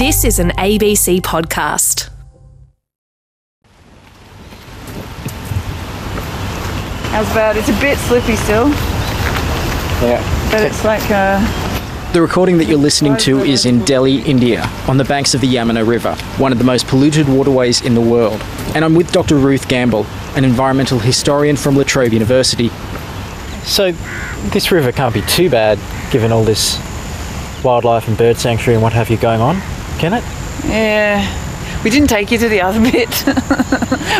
This is an ABC podcast. How's bad? It's a bit slippy still, Yeah. but it's like uh, The recording that you're listening to is in Delhi, India, on the banks of the Yamuna River, one of the most polluted waterways in the world. And I'm with Dr. Ruth Gamble, an environmental historian from La Trobe University. So, this river can't be too bad given all this wildlife and bird sanctuary and what have you going on, can it? yeah. We didn't take you to the other bit.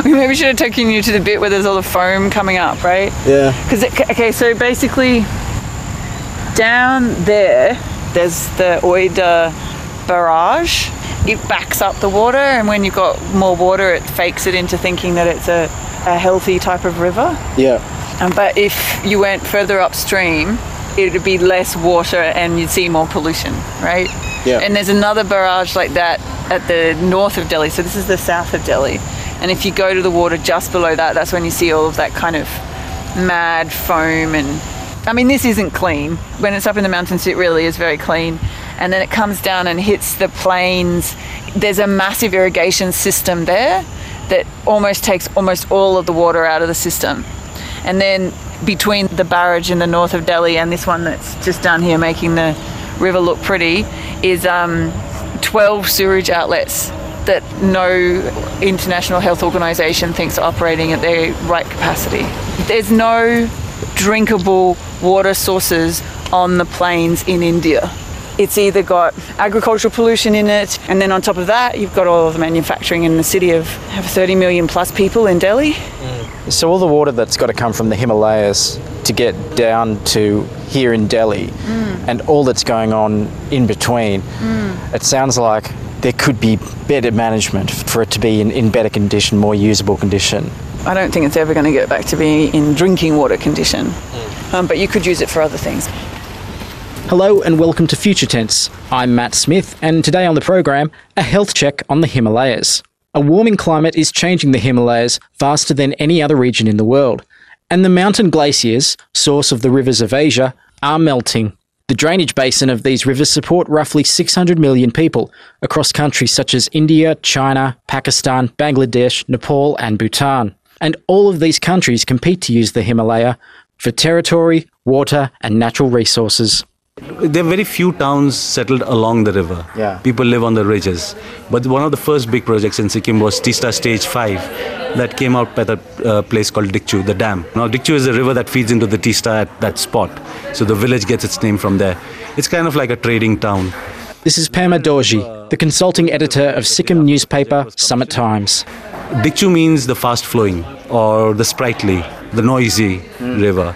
we maybe should have taken you to the bit where there's all the foam coming up, right? Yeah. Because it okay, so basically, down there, there's the Oida barrage. It backs up the water, and when you've got more water, it fakes it into thinking that it's a, a healthy type of river. Yeah. Um, but if you went further upstream, it would be less water and you'd see more pollution, right? Yeah. And there's another barrage like that at the north of Delhi. So this is the south of Delhi. And if you go to the water just below that, that's when you see all of that kind of mad foam and I mean this isn't clean. When it's up in the mountains it really is very clean. And then it comes down and hits the plains. There's a massive irrigation system there that almost takes almost all of the water out of the system. And then between the barrage in the north of Delhi and this one that's just down here making the river look pretty is um, 12 sewerage outlets that no international health organization thinks are operating at their right capacity. There's no drinkable water sources on the plains in India. It's either got agricultural pollution in it, and then on top of that, you've got all of the manufacturing in the city of have 30 million plus people in Delhi. So all the water that's got to come from the Himalayas to get down to here in Delhi mm. and all that's going on in between, mm. it sounds like there could be better management for it to be in, in better condition, more usable condition. I don't think it's ever going to get back to being in drinking water condition, mm. um, but you could use it for other things. Hello and welcome to Future Tense. I'm Matt Smith, and today on the program, a health check on the Himalayas. A warming climate is changing the Himalayas faster than any other region in the world, and the mountain glaciers, source of the rivers of Asia, are melting. The drainage basin of these rivers support roughly 600 million people across countries such as India, China, Pakistan, Bangladesh, Nepal, and Bhutan. And all of these countries compete to use the Himalaya for territory, water, and natural resources. There are very few towns settled along the river. Yeah. People live on the ridges. But one of the first big projects in Sikkim was Tista Stage 5 that came out at a uh, place called Dikchu, the dam. Now, Dikchu is a river that feeds into the Tista at that spot. So the village gets its name from there. It's kind of like a trading town. This is Pema Dorji, the consulting editor of Sikkim newspaper Summit Times. Dikchu means the fast flowing or the sprightly, the noisy river.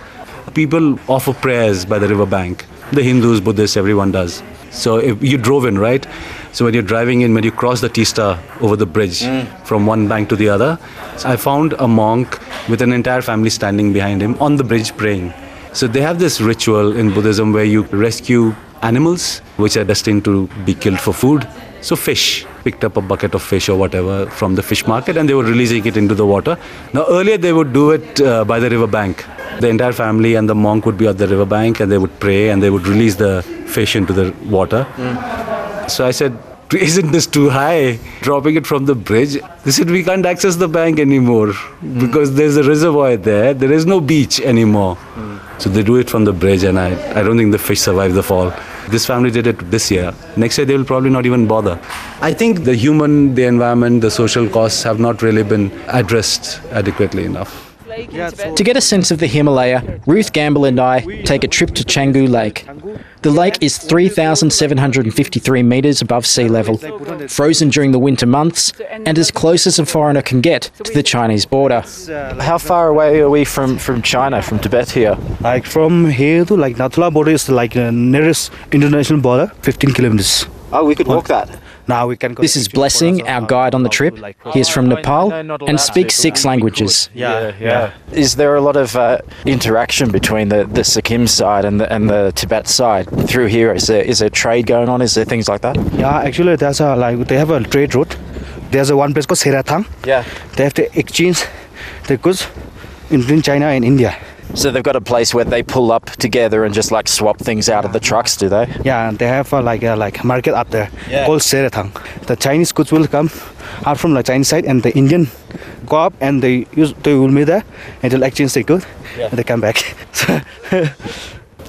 People offer prayers by the river bank. The Hindus, Buddhists, everyone does. So if you drove in, right? So when you're driving in, when you cross the Tista over the bridge from one bank to the other, I found a monk with an entire family standing behind him on the bridge praying. So they have this ritual in Buddhism where you rescue animals which are destined to be killed for food. So fish, picked up a bucket of fish or whatever from the fish market and they were releasing it into the water. Now earlier they would do it uh, by the river bank. The entire family and the monk would be at the river bank and they would pray and they would release the fish into the water. So I said, isn't this too high? Dropping it from the bridge. They said, we can't access the bank anymore because there's a reservoir there. There is no beach anymore. So they do it from the bridge, and I, I don't think the fish survive the fall. This family did it this year. Next year, they will probably not even bother. I think the human, the environment, the social costs have not really been addressed adequately enough. To get a sense of the Himalaya, Ruth Gamble and I take a trip to Changu Lake. The lake is 3,753 metres above sea level, frozen during the winter months, and as close as a foreigner can get to the Chinese border. How far away are we from, from China, from Tibet here? Like from here to like Nathula border is like the nearest international border, 15 kilometers. Oh, we could walk that. Now we can. go This is Blessing, our guide on the trip. like, He is from Nepal no, not allowed and speaks six we languages. Yeah, yeah. Is there a lot of uh, interaction between the, the Sikkim side and the, and the Tibet side through here? Is there, is there trade going on? Is there things like that? Yeah, actually, there's a like they have a trade route. There's a one place called Sherathang. Yeah. They have to exchange the goods between China and India. So they've got a place where they pull up together and just like swap things out of the trucks, do they? Yeah, they have uh, like a like market up there Yeah. called Sherathang. The Chinese goods will come out from the Chinese side, and the Indian go up and they use they will meet there and they'll exchange their goods Yeah. and they come back.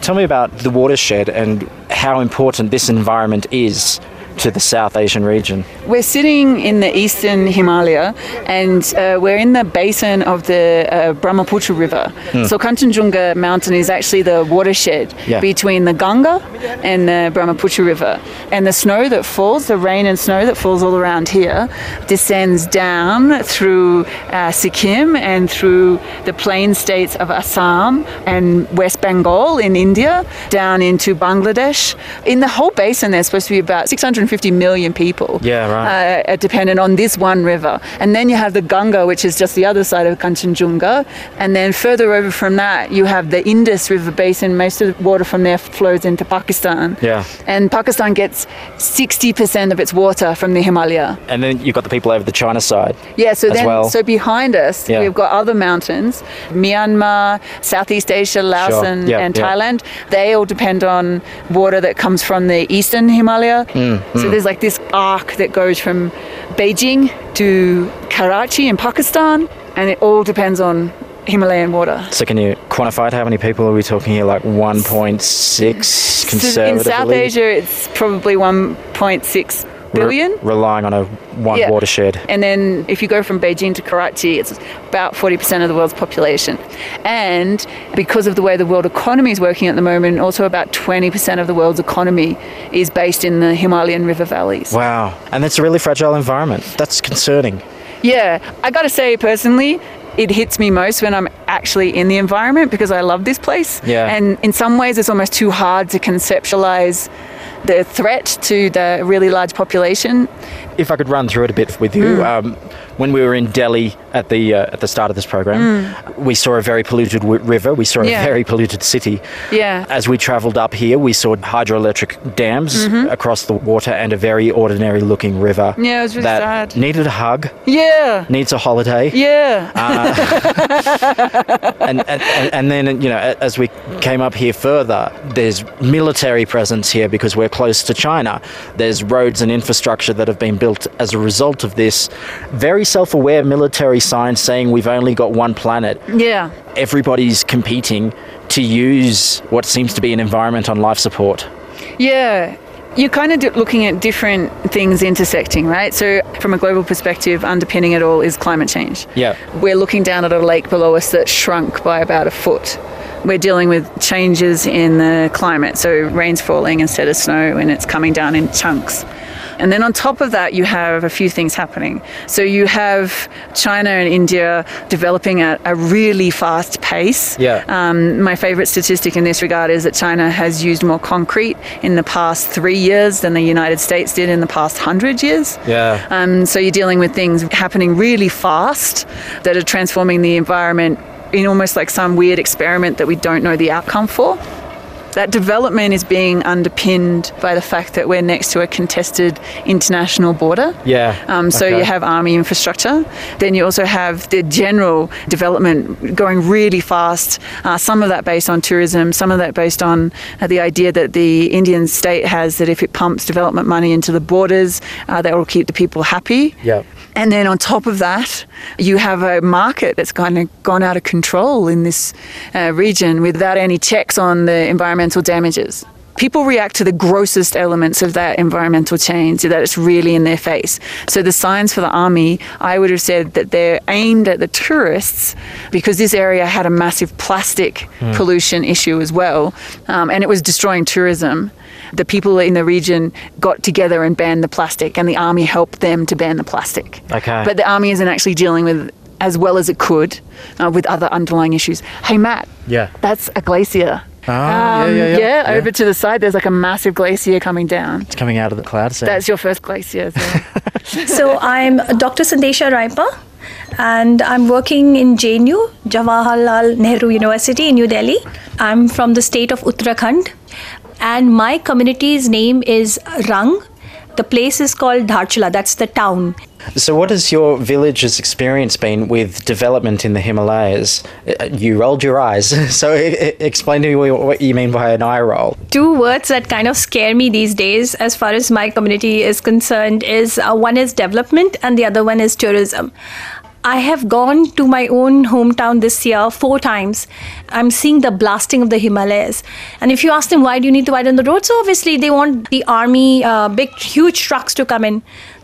Tell me about the watershed and how important this environment is to the South Asian region. We're sitting in the eastern Himalaya and uh, we're in the basin of the uh, Brahmaputra River. So Kanchenjunga Mountain is actually the watershed Yeah. between the Ganga and the Brahmaputra River. And the snow that falls, the rain and snow that falls all around here, descends down through uh, Sikkim and through the plain states of Assam and West Bengal in India, down into Bangladesh. In the whole basin, there's supposed to be about 650 million people Yeah, right. uh, dependent on this one river. And then you have the Ganga, which is just the other side of Kanchenjunga. And then further over from that, you have the Indus River basin. Most of the water from there flows into Pakistan. Yeah. And Pakistan gets 60% of its water from the Himalaya. And then you've got the people over the China side. Yeah, so as then, well. so behind us, Yeah. we've got other mountains Myanmar, Southeast Asia, Laos, Sure. and, and. Thailand. They all depend on water that comes from the eastern Himalaya. Mm, So hmm. there's like this arc that goes from Beijing to Karachi in Pakistan, and it all depends on Himalayan water. So can you quantify it? How many people are we talking here? Like 1.6 So conservatively? in South Asia, it's probably 1.6 Re- billion. relying on a one Yeah. watershed. And then if you go from Beijing to Karachi, it's about 40% of the world's population. And because of the way the world economy is working at the moment, also about 20% of the world's economy is based in the Himalayan river valleys. Wow. And it's a really fragile environment. That's concerning. Yeah, I gotta say personally, it hits me most when I'm actually in the environment because I love this place. Yeah. And in some ways, it's almost too hard to conceptualize the threat to the really large population. If I could run through it a bit with you, Mm. um, when we were in Delhi at the uh, at the start of this program, we saw a very polluted w- river. We saw a Mm. Yeah. very polluted city. Yeah. As we travelled up here, we saw hydroelectric dams across the water and a very ordinary looking river. Mm-hmm. Yeah, it was really that sad. Needed a hug. Yeah. Needs a holiday. Yeah. and, and, and and then you know as we came up here further there's military presence here because we're close to China there's roads and infrastructure that have been built as a result of this very self-aware military signs saying we've only got one planet yeah. everybody's competing to use what seems to be an environment on life support Yeah. You're kind of looking at different things intersecting, right? So, from a global perspective, underpinning it all is climate change. Yeah. We're looking down at a lake below us that shrunk by about a foot. We're dealing with changes in the climate. So, rain's falling instead of snow and it's coming down in chunks. And then on top of that, you have a few things happening. So you have China and India developing at a really fast pace. Yeah. Um, my favorite statistic in this regard is that China has used more concrete in the past three years than the United States did in the past hundred years. yeah Um, so you're dealing with things happening really fast that are transforming the environment in almost like some weird experiment that we don't know the outcome for. That development is being underpinned by the fact that we're next to a contested international border. Yeah, Um, so okay. you have army infrastructure. Then you also have the general development going really fast. Uh, some of that based on tourism, some of that based on uh, the idea that the Indian state has that if it pumps development money into the borders, uh, that will keep the people happy. Yeah. And then on top of that, you have a market that's kind of gone out of control in this uh, region without any checks on the environmental damages. People react to the grossest elements of that environmental change, that it's really in their face. So the signs for the army, I would have said that they're aimed at the tourists because this area had a massive plastic pollution issue as well, um, and it was destroying tourism. The people in the region got together and banned the plastic, and the army helped them to ban the plastic. Okay. But the army isn't actually dealing with as well as it could uh, with other underlying issues. Hey, Matt. Yeah. That's a glacier. Ah, yeah, yeah, yeah. over to the side, there's like a massive glacier coming down. it's coming out of the clouds there. That's your first glacier. So. So I'm Dr. Sandesha Rayapa and I'm working in JNU, Jawaharlal Nehru University in New Delhi. I'm from the state of Uttarakhand and my community's name is Rang The place is called Dharchula, that's the town. So, what has your village's experience been with development in the Himalayas? Uh, You rolled your eyes. So, explain to me what you mean by an eye roll. Two words that kind of scare me these days, as far as my community is concerned, is uh, one is development and the other one is tourism. I have gone to my own hometown this year four times. I'm seeing the blasting of the Himalayas. And if you ask them why do you need to widen the roads, so obviously they want the army, uh, big, huge trucks to come in.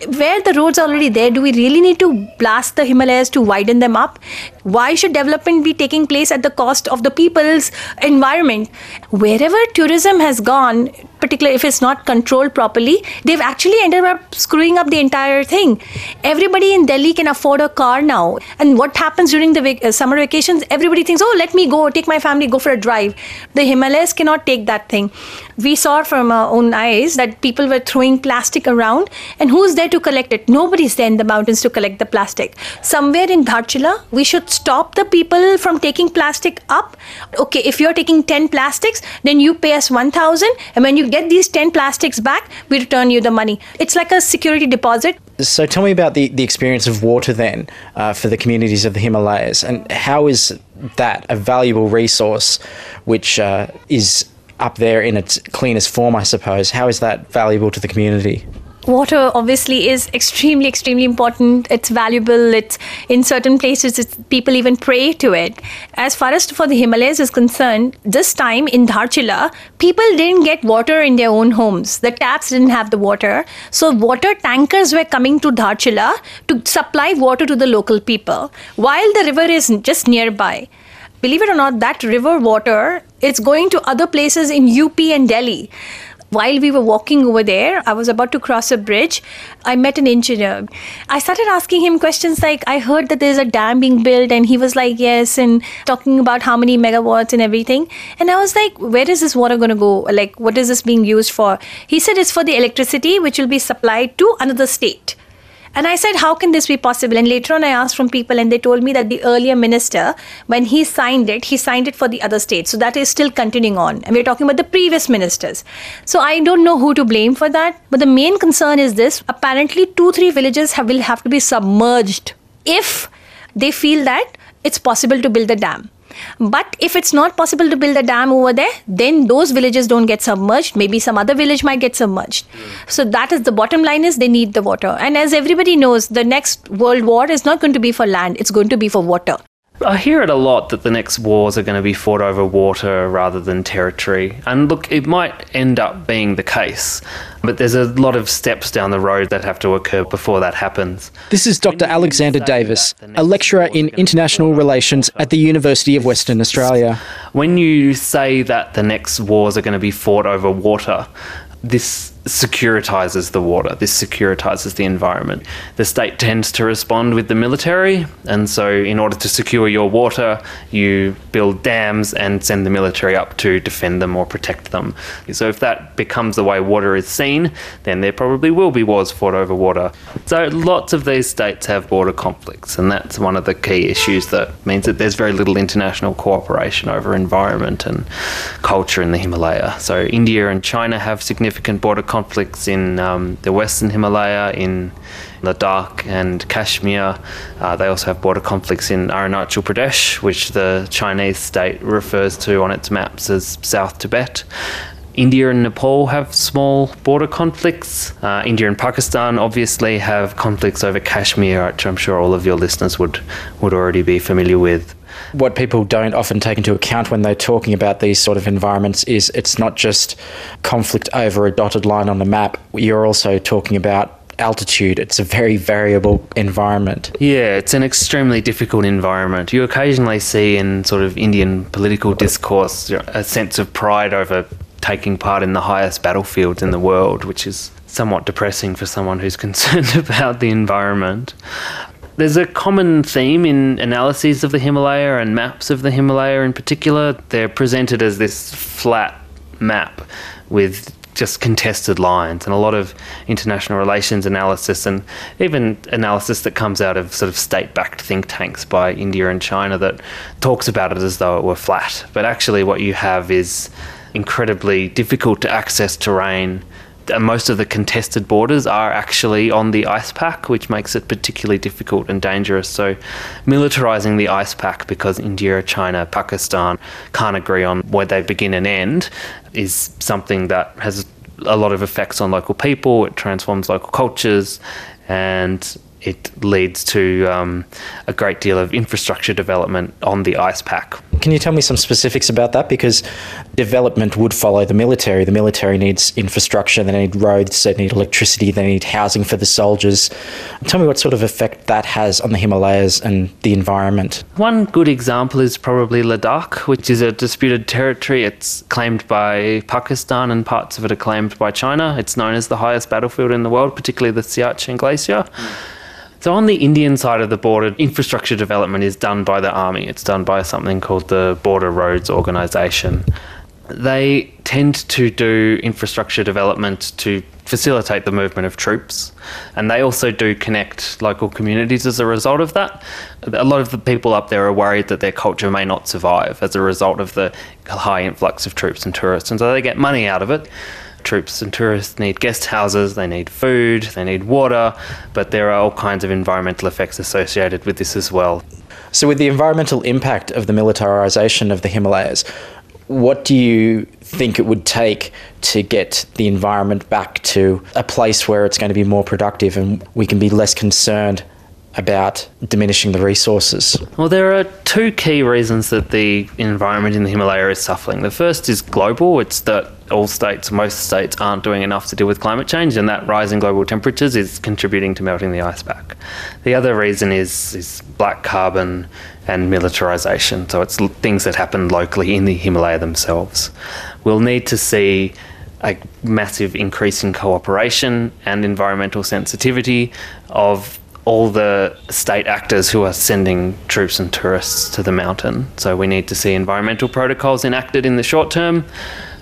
Where the roads are already there, do we really need to blast the Himalayas to widen them up? Why should development be taking place at the cost of the people's environment? Wherever tourism has gone, particularly if it's not controlled properly, they've actually ended up screwing up the entire thing. Everybody in Delhi can afford a car now. And what happens during the vac- summer vacations? Everybody thinks, oh, let me go, take my family, go for a drive. The Himalayas cannot take that thing. We saw from our own eyes that people were throwing plastic around, and who's there to collect it? Nobody's there in the mountains to collect the plastic. Somewhere in Dharchula, we should stop the people from taking plastic up. Okay, if you're taking 10 plastics, then you pay us 1000 and when you get these 10 plastics back, we return you the money. It's like a security deposit. So, tell me about the, the experience of water then uh, for the communities of the Himalayas, and how is that a valuable resource which uh, is up there in its cleanest form, I suppose? How is that valuable to the community? water obviously is extremely extremely important. It's valuable. It's in certain places people even pray to it. As far as for the himalayas is concerned this time in dharchula people didn't get water in their own homes. The taps didn't have the water. So water tankers were coming to dharchula to supply water to the local people. While the river is just nearby believe it or not that river water it's going to other places in up and delhi while we were walking over there, I was about to cross a bridge. I met an engineer. I started asking him questions like, I heard that there's a dam being built, and he was like, Yes, and talking about how many megawatts and everything. And I was like, Where is this water going to go? Like, what is this being used for? He said it's for the electricity, which will be supplied to another state. And I said, How can this be possible? And later on, I asked from people, and they told me that the earlier minister, when he signed it, he signed it for the other states. So that is still continuing on. And we're talking about the previous ministers. So I don't know who to blame for that. But the main concern is this apparently, two, three villages have, will have to be submerged if they feel that it's possible to build a dam. But if it's not possible to build a dam over there, then those villages don't get submerged. Maybe some other village might get submerged. Hmm. So that is the bottom line is they need the water. And as everybody knows, the next world war is not going to be for land, it's going to be for water. I hear it a lot that the next wars are going to be fought over water rather than territory. And look, it might end up being the case, but there's a lot of steps down the road that have to occur before that happens. This is Dr. Alexander Davis, a lecturer in international relations at the University of Western Australia. When you say that the next wars are going to be fought over water, this securitizes the water, this securitizes the environment. The state tends to respond with the military, and so in order to secure your water, you build dams and send the military up to defend them or protect them. So if that becomes the way water is seen, then there probably will be wars fought over water. So lots of these states have border conflicts, and that's one of the key issues that means that there's very little international cooperation over environment and culture in the Himalaya. So India and China have significant border conflicts in um, the Western Himalaya, in Ladakh and Kashmir. Uh, they also have border conflicts in Arunachal Pradesh, which the Chinese state refers to on its maps as South Tibet. India and Nepal have small border conflicts. Uh, India and Pakistan obviously have conflicts over Kashmir, which I'm sure all of your listeners would, would already be familiar with. What people don't often take into account when they're talking about these sort of environments is it's not just conflict over a dotted line on a map. You're also talking about altitude. It's a very variable environment. Yeah, it's an extremely difficult environment. You occasionally see in sort of Indian political discourse a sense of pride over taking part in the highest battlefields in the world, which is somewhat depressing for someone who's concerned about the environment. There's a common theme in analyses of the Himalaya and maps of the Himalaya in particular. They're presented as this flat map with just contested lines and a lot of international relations analysis and even analysis that comes out of sort of state backed think tanks by India and China that talks about it as though it were flat. But actually, what you have is incredibly difficult to access terrain And most of the contested borders are actually on the ice pack, which makes it particularly difficult and dangerous. So, militarizing the ice pack because India, China, Pakistan can't agree on where they begin and end is something that has a lot of effects on local people. It transforms local cultures and it leads to um, a great deal of infrastructure development on the ice pack. Can you tell me some specifics about that? Because development would follow the military. The military needs infrastructure, they need roads, they need electricity, they need housing for the soldiers. Tell me what sort of effect that has on the Himalayas and the environment. One good example is probably Ladakh, which is a disputed territory. It's claimed by Pakistan and parts of it are claimed by China. It's known as the highest battlefield in the world, particularly the Siachen Glacier. Mm. So, on the Indian side of the border, infrastructure development is done by the army. It's done by something called the Border Roads Organisation. They tend to do infrastructure development to facilitate the movement of troops, and they also do connect local communities as a result of that. A lot of the people up there are worried that their culture may not survive as a result of the high influx of troops and tourists, and so they get money out of it troops and tourists need guest houses, they need food, they need water, but there are all kinds of environmental effects associated with this as well. So, with the environmental impact of the militarization of the Himalayas, what do you think it would take to get the environment back to a place where it's going to be more productive and we can be less concerned about diminishing the resources? Well, there are two key reasons that the environment in the Himalaya is suffering. The first is global, it's that all states, most states, aren't doing enough to deal with climate change, and that rise in global temperatures is contributing to melting the ice pack. The other reason is, is black carbon and militarization, so it's things that happen locally in the Himalaya themselves. We'll need to see a massive increase in cooperation and environmental sensitivity of all the state actors who are sending troops and tourists to the mountain. So we need to see environmental protocols enacted in the short term,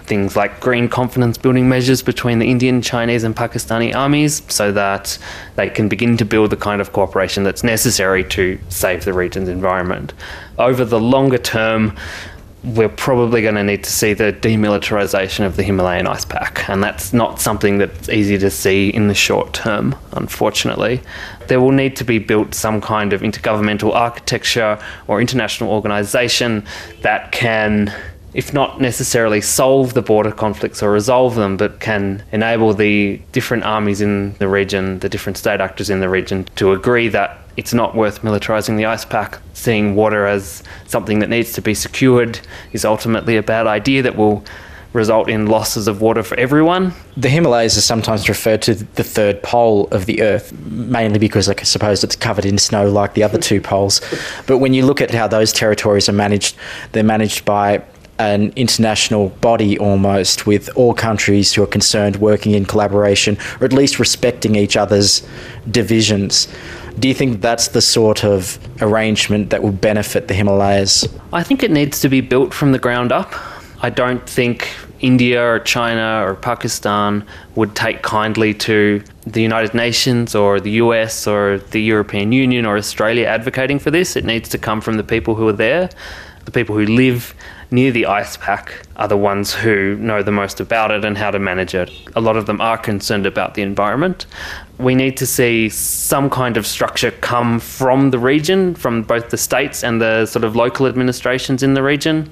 things like green confidence building measures between the Indian, Chinese, and Pakistani armies so that they can begin to build the kind of cooperation that's necessary to save the region's environment. Over the longer term, we're probably going to need to see the demilitarization of the Himalayan ice pack, and that's not something that's easy to see in the short term, unfortunately. There will need to be built some kind of intergovernmental architecture or international organization that can if not necessarily solve the border conflicts or resolve them, but can enable the different armies in the region, the different state actors in the region, to agree that it's not worth militarizing the ice pack. Seeing water as something that needs to be secured is ultimately a bad idea that will result in losses of water for everyone. The Himalayas are sometimes referred to the third pole of the Earth, mainly because I suppose it's covered in snow like the other two poles. But when you look at how those territories are managed, they're managed by an international body almost, with all countries who are concerned working in collaboration or at least respecting each other's divisions. Do you think that's the sort of arrangement that will benefit the Himalayas? I think it needs to be built from the ground up. I don't think India or China or Pakistan would take kindly to the United Nations or the US or the European Union or Australia advocating for this. It needs to come from the people who are there, the people who live near the ice pack are the ones who know the most about it and how to manage it. A lot of them are concerned about the environment. We need to see some kind of structure come from the region, from both the states and the sort of local administrations in the region,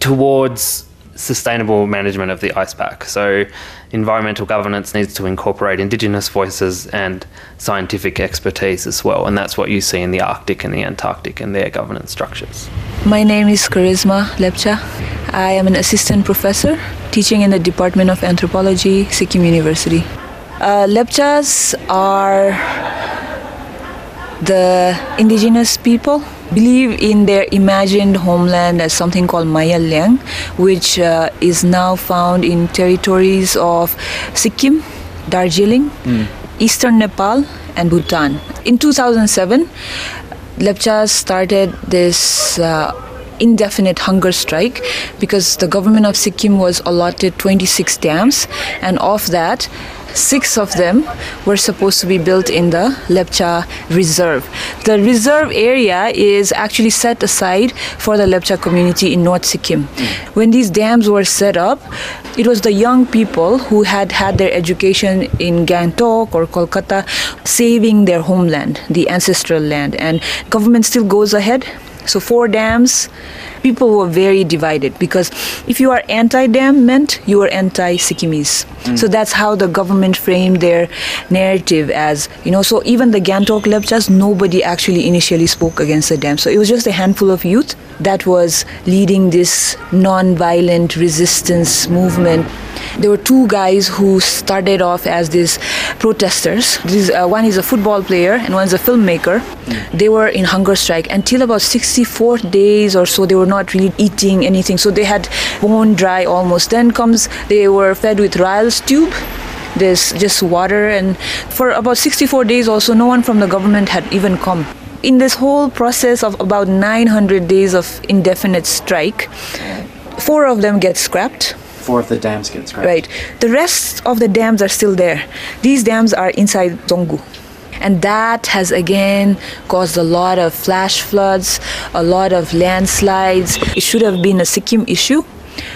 towards sustainable management of the ice pack. So, environmental governance needs to incorporate Indigenous voices and scientific expertise as well, and that's what you see in the Arctic and the Antarctic and their governance structures. My name is Charisma Lepcha. I am an assistant professor teaching in the Department of Anthropology, Sikkim University. Uh, Lepchas are the indigenous people believe in their imagined homeland as something called Mayel Lyang, which uh, is now found in territories of Sikkim, Darjeeling, mm. eastern Nepal, and Bhutan. In 2007, Lepchas started this uh, indefinite hunger strike because the government of Sikkim was allotted 26 dams, and of that, Six of them were supposed to be built in the Lepcha Reserve. The reserve area is actually set aside for the Lepcha community in North Sikkim. When these dams were set up, it was the young people who had had their education in Gangtok or Kolkata saving their homeland, the ancestral land. And government still goes ahead. So four dams, people were very divided because if you are anti-dam meant you are anti-Sikkimese. So that's how the government framed their narrative as, you know, so even the Gangtok Lepchas, nobody actually initially spoke against the dam. So it was just a handful of youth that was leading this non-violent resistance movement. There were two guys who started off as these protesters. This, uh, one is a football player and one is a filmmaker. They were in hunger strike until about 64 days or so. They were not really eating anything, so they had bone dry almost. Then comes they were fed with Ryle's tube. There's just water, and for about 64 days also, no one from the government had even come. In this whole process of about 900 days of indefinite strike, four of them get scrapped. Four of the dams get scrapped. Right. The rest of the dams are still there. These dams are inside Dzongu. And that has again caused a lot of flash floods, a lot of landslides. It should have been a Sikkim issue,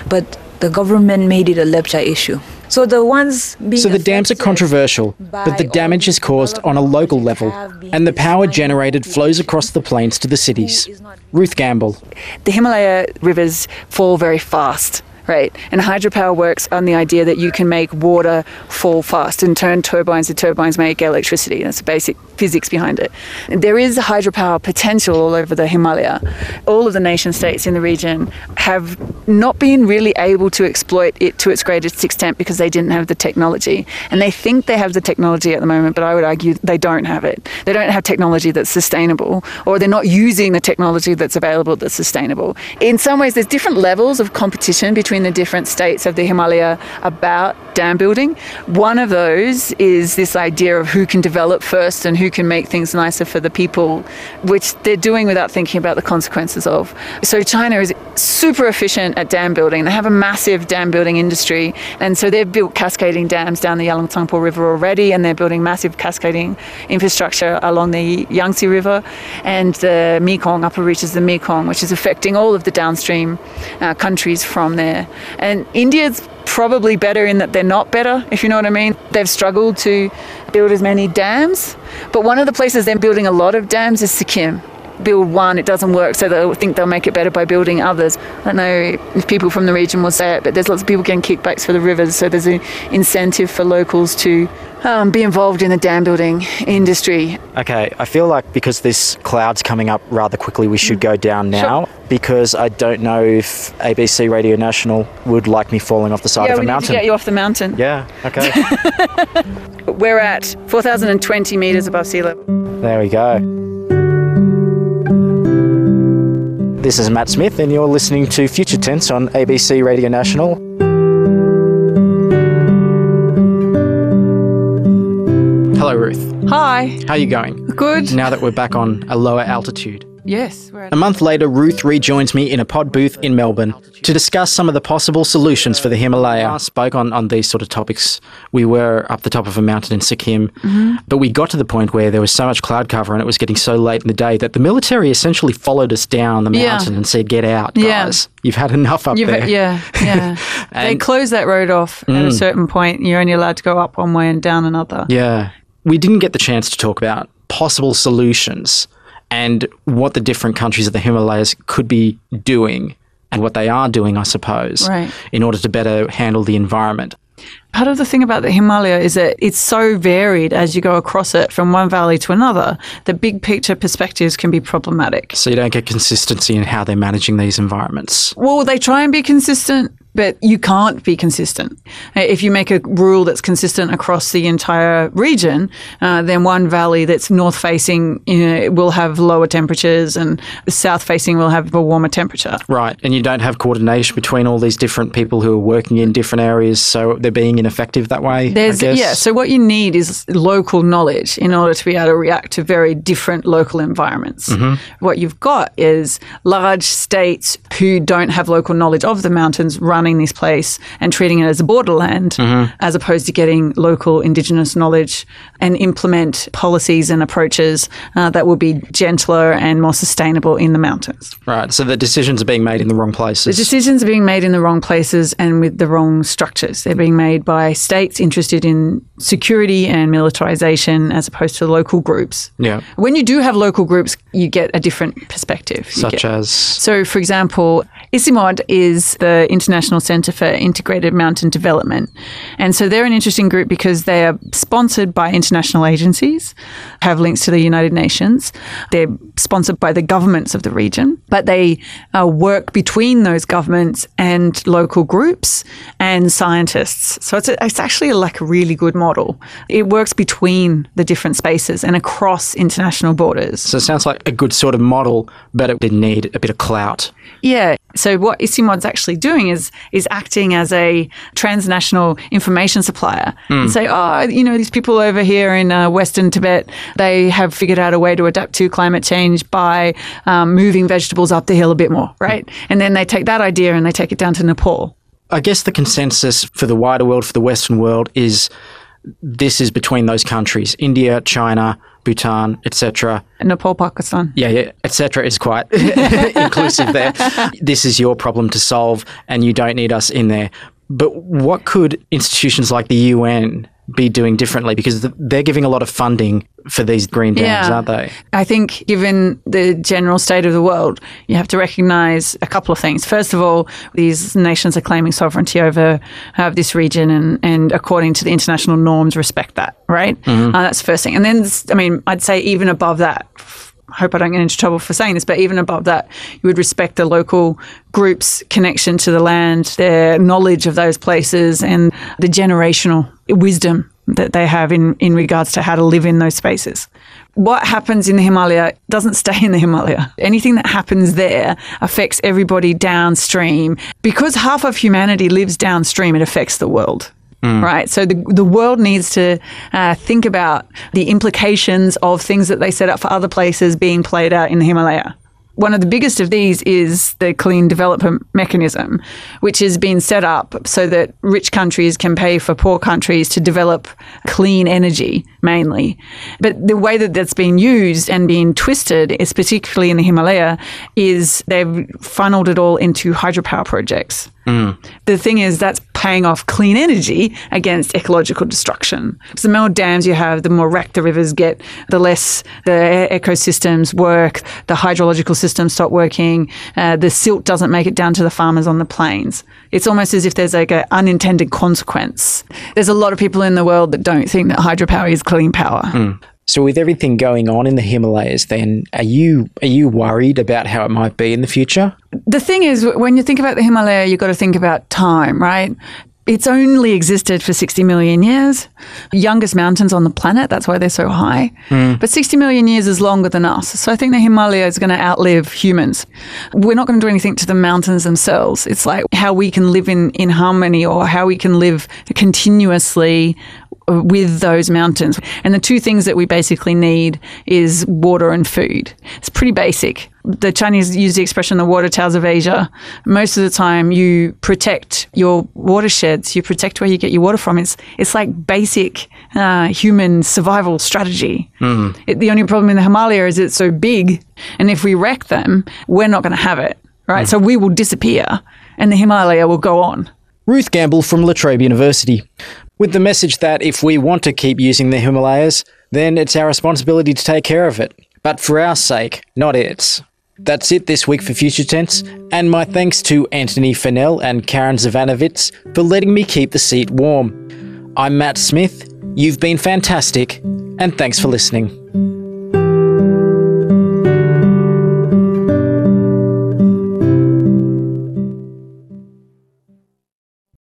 but the government made it a Lepcha issue. So the ones being So the dams are controversial, but the damage is caused on a local level, and the power generated flows across the plains to the cities. Ruth Gamble. the Himalaya rivers fall very fast. Right, and hydropower works on the idea that you can make water fall fast and turn turbines. The turbines make electricity. That's the basic physics behind it. There is hydropower potential all over the Himalaya. All of the nation states in the region have not been really able to exploit it to its greatest extent because they didn't have the technology. And they think they have the technology at the moment, but I would argue they don't have it. They don't have technology that's sustainable, or they're not using the technology that's available that's sustainable. In some ways, there's different levels of competition between the different states of the Himalaya about dam building. One of those is this idea of who can develop first and who can make things nicer for the people, which they're doing without thinking about the consequences of. So China is super efficient at dam building. They have a massive dam building industry, and so they've built cascading dams down the Yarlung Tsangpo River already, and they're building massive cascading infrastructure along the Yangtze River and the Mekong, upper reaches of the Mekong, which is affecting all of the downstream uh, countries from there. And India's probably better in that they're not better, if you know what I mean. They've struggled to build as many dams, but one of the places they're building a lot of dams is Sikkim. Build one, it doesn't work, so they'll think they'll make it better by building others. I don't know if people from the region will say it, but there's lots of people getting kickbacks for the rivers, so there's an incentive for locals to um, be involved in the dam building industry. Okay, I feel like because this cloud's coming up rather quickly, we should go down now because I don't know if ABC Radio National would like me falling off the side yeah, of a need to get you off the mountain. yeah, okay. We're at 4,020 metres above sea level. there we go. This is Matt Smith, and you're listening to Future Tense on ABC Radio National. Hello, Ruth. Hi. How are you going? Good. Now that we're back on a lower altitude. Yes, A month later, Ruth rejoins me in a pod booth in Melbourne to discuss some of the possible solutions for the Himalaya. I spoke on, on these sort of topics. We were up the top of a mountain in Sikkim, Mm-hmm. but we got to the point where there was so much cloud cover and it was getting so late in the day that the military essentially followed us down the Yeah. mountain and said, Get out, Yeah. guys. You've had enough up You've, there. yeah, yeah. they And- close that road off at a certain point. You're only allowed to go up one way and down another. Yeah. We didn't get the chance to talk about possible solutions and what the different countries of the Himalayas could be doing and what they are doing, I suppose, Right. in order to better handle the environment. Part of the thing about the Himalaya is that it's so varied as you go across it from one valley to another. The big picture perspectives can be problematic. So you don't get consistency in how they're managing these environments. Well, they try and be consistent, but you can't be consistent. Uh, If you make a rule that's consistent across the entire region, uh, then one valley that's north facing you know, will have lower temperatures and south facing will have a warmer temperature. Right. And you don't have coordination between all these different people who are working in different areas, so they're being ineffective that way. I There's guess. yeah. So what you need is local knowledge in order to be able to react to very different local environments. What you've got is large states who don't have local knowledge of the mountains run this place and treating it as a borderland Mm-hmm. as opposed to getting local indigenous knowledge and implement policies and approaches uh, that will be gentler and more sustainable in the mountains. Right. So the decisions are being made in the wrong places. The decisions are being made in the wrong places and with the wrong structures. They're being made by states interested in security and militarization as opposed to local groups. Yeah. When you do have local groups, you get a different perspective. Such as. so, for example, ICIMOD is the International Centre for Integrated Mountain Development. And so they're an interesting group because they are sponsored by international agencies, have links to the United Nations. They're sponsored by the governments of the region, but they uh, work between those governments and local groups and scientists. So it's, a, it's actually like a really good model. It works between the different spaces and across international borders. So it sounds like a good sort of model, but it did need a bit of clout. Yeah. So what ICIMOD's actually doing is is acting as a transnational information supplier and say, oh, you know, these people over here in uh, Western Tibet, they have figured out a way to adapt to climate change by um, moving vegetables up the hill a bit more, right? And then they take that idea and they take it down to Nepal. I guess the consensus for the wider world, for the Western world, is this is between those countries India, China, Bhutan, etc. Nepal, Pakistan. Yeah, yeah, etc. is quite inclusive there. This is your problem to solve, and you don't need us in there. But what could institutions like the UN be doing differently? Because they're giving a lot of funding for these green dams, Yeah. aren't they? I think, given the general state of the world, you have to recognize a couple of things. First of all, these nations are claiming sovereignty over uh, this region, and, and according to the international norms, respect that, right? Uh, that's the first thing. And then, I mean, I'd say even above that, hope I don't get into trouble for saying this, but even above that, you would respect the local group's connection to the land, their knowledge of those places, and the generational wisdom that they have in, in regards to how to live in those spaces. What happens in the Himalaya doesn't stay in the Himalaya. Anything that happens there affects everybody downstream. Because half of humanity lives downstream, it affects the world. Right. So the, the world needs to uh, think about the implications of things that they set up for other places being played out in the Himalaya. One of the biggest of these is the clean development mechanism, which has been set up so that rich countries can pay for poor countries to develop clean energy mainly. But the way that that's been used and being twisted, is particularly in the Himalaya, is they've funneled it all into hydropower projects. The thing is, that's paying off clean energy against ecological destruction. So the more dams you have, the more wrecked the rivers get, the less the ecosystems work, the hydrological systems stop working, uh, the silt doesn't make it down to the farmers on the plains. It's almost as if there's like an unintended consequence. There's a lot of people in the world that don't think that hydropower is clean power. So with everything going on in the Himalayas, then are you are you worried about how it might be in the future? the thing is, when you think about the Himalaya, you've got to think about time, right? It's only existed for 60 million years. Youngest mountains on the planet, that's why they're so high. Hmm. But 60 million years is longer than us. So I think the Himalaya is going to outlive humans. We're not going to do anything to the mountains themselves. It's like how we can live in, in harmony or how we can live continuously with those mountains. And the two things that we basically need is water and food. It's pretty basic. The Chinese use the expression the water towers of Asia. Most of the time you protect your watersheds, you protect where you get your water from. It's it's like basic uh, human survival strategy. It, the only problem in the Himalaya is it's so big and if we wreck them, we're not going to have it. Right? So we will disappear and the Himalaya will go on. Ruth Gamble from La Trobe University, with the message that if we want to keep using the Himalayas, then it's our responsibility to take care of it. But for our sake, not its. That's it this week for Future Tense, and my thanks to Antony Funnell and Karin Zsivanovits for letting me keep the seat warm. I'm Matt Smith, you've been fantastic, and thanks for listening.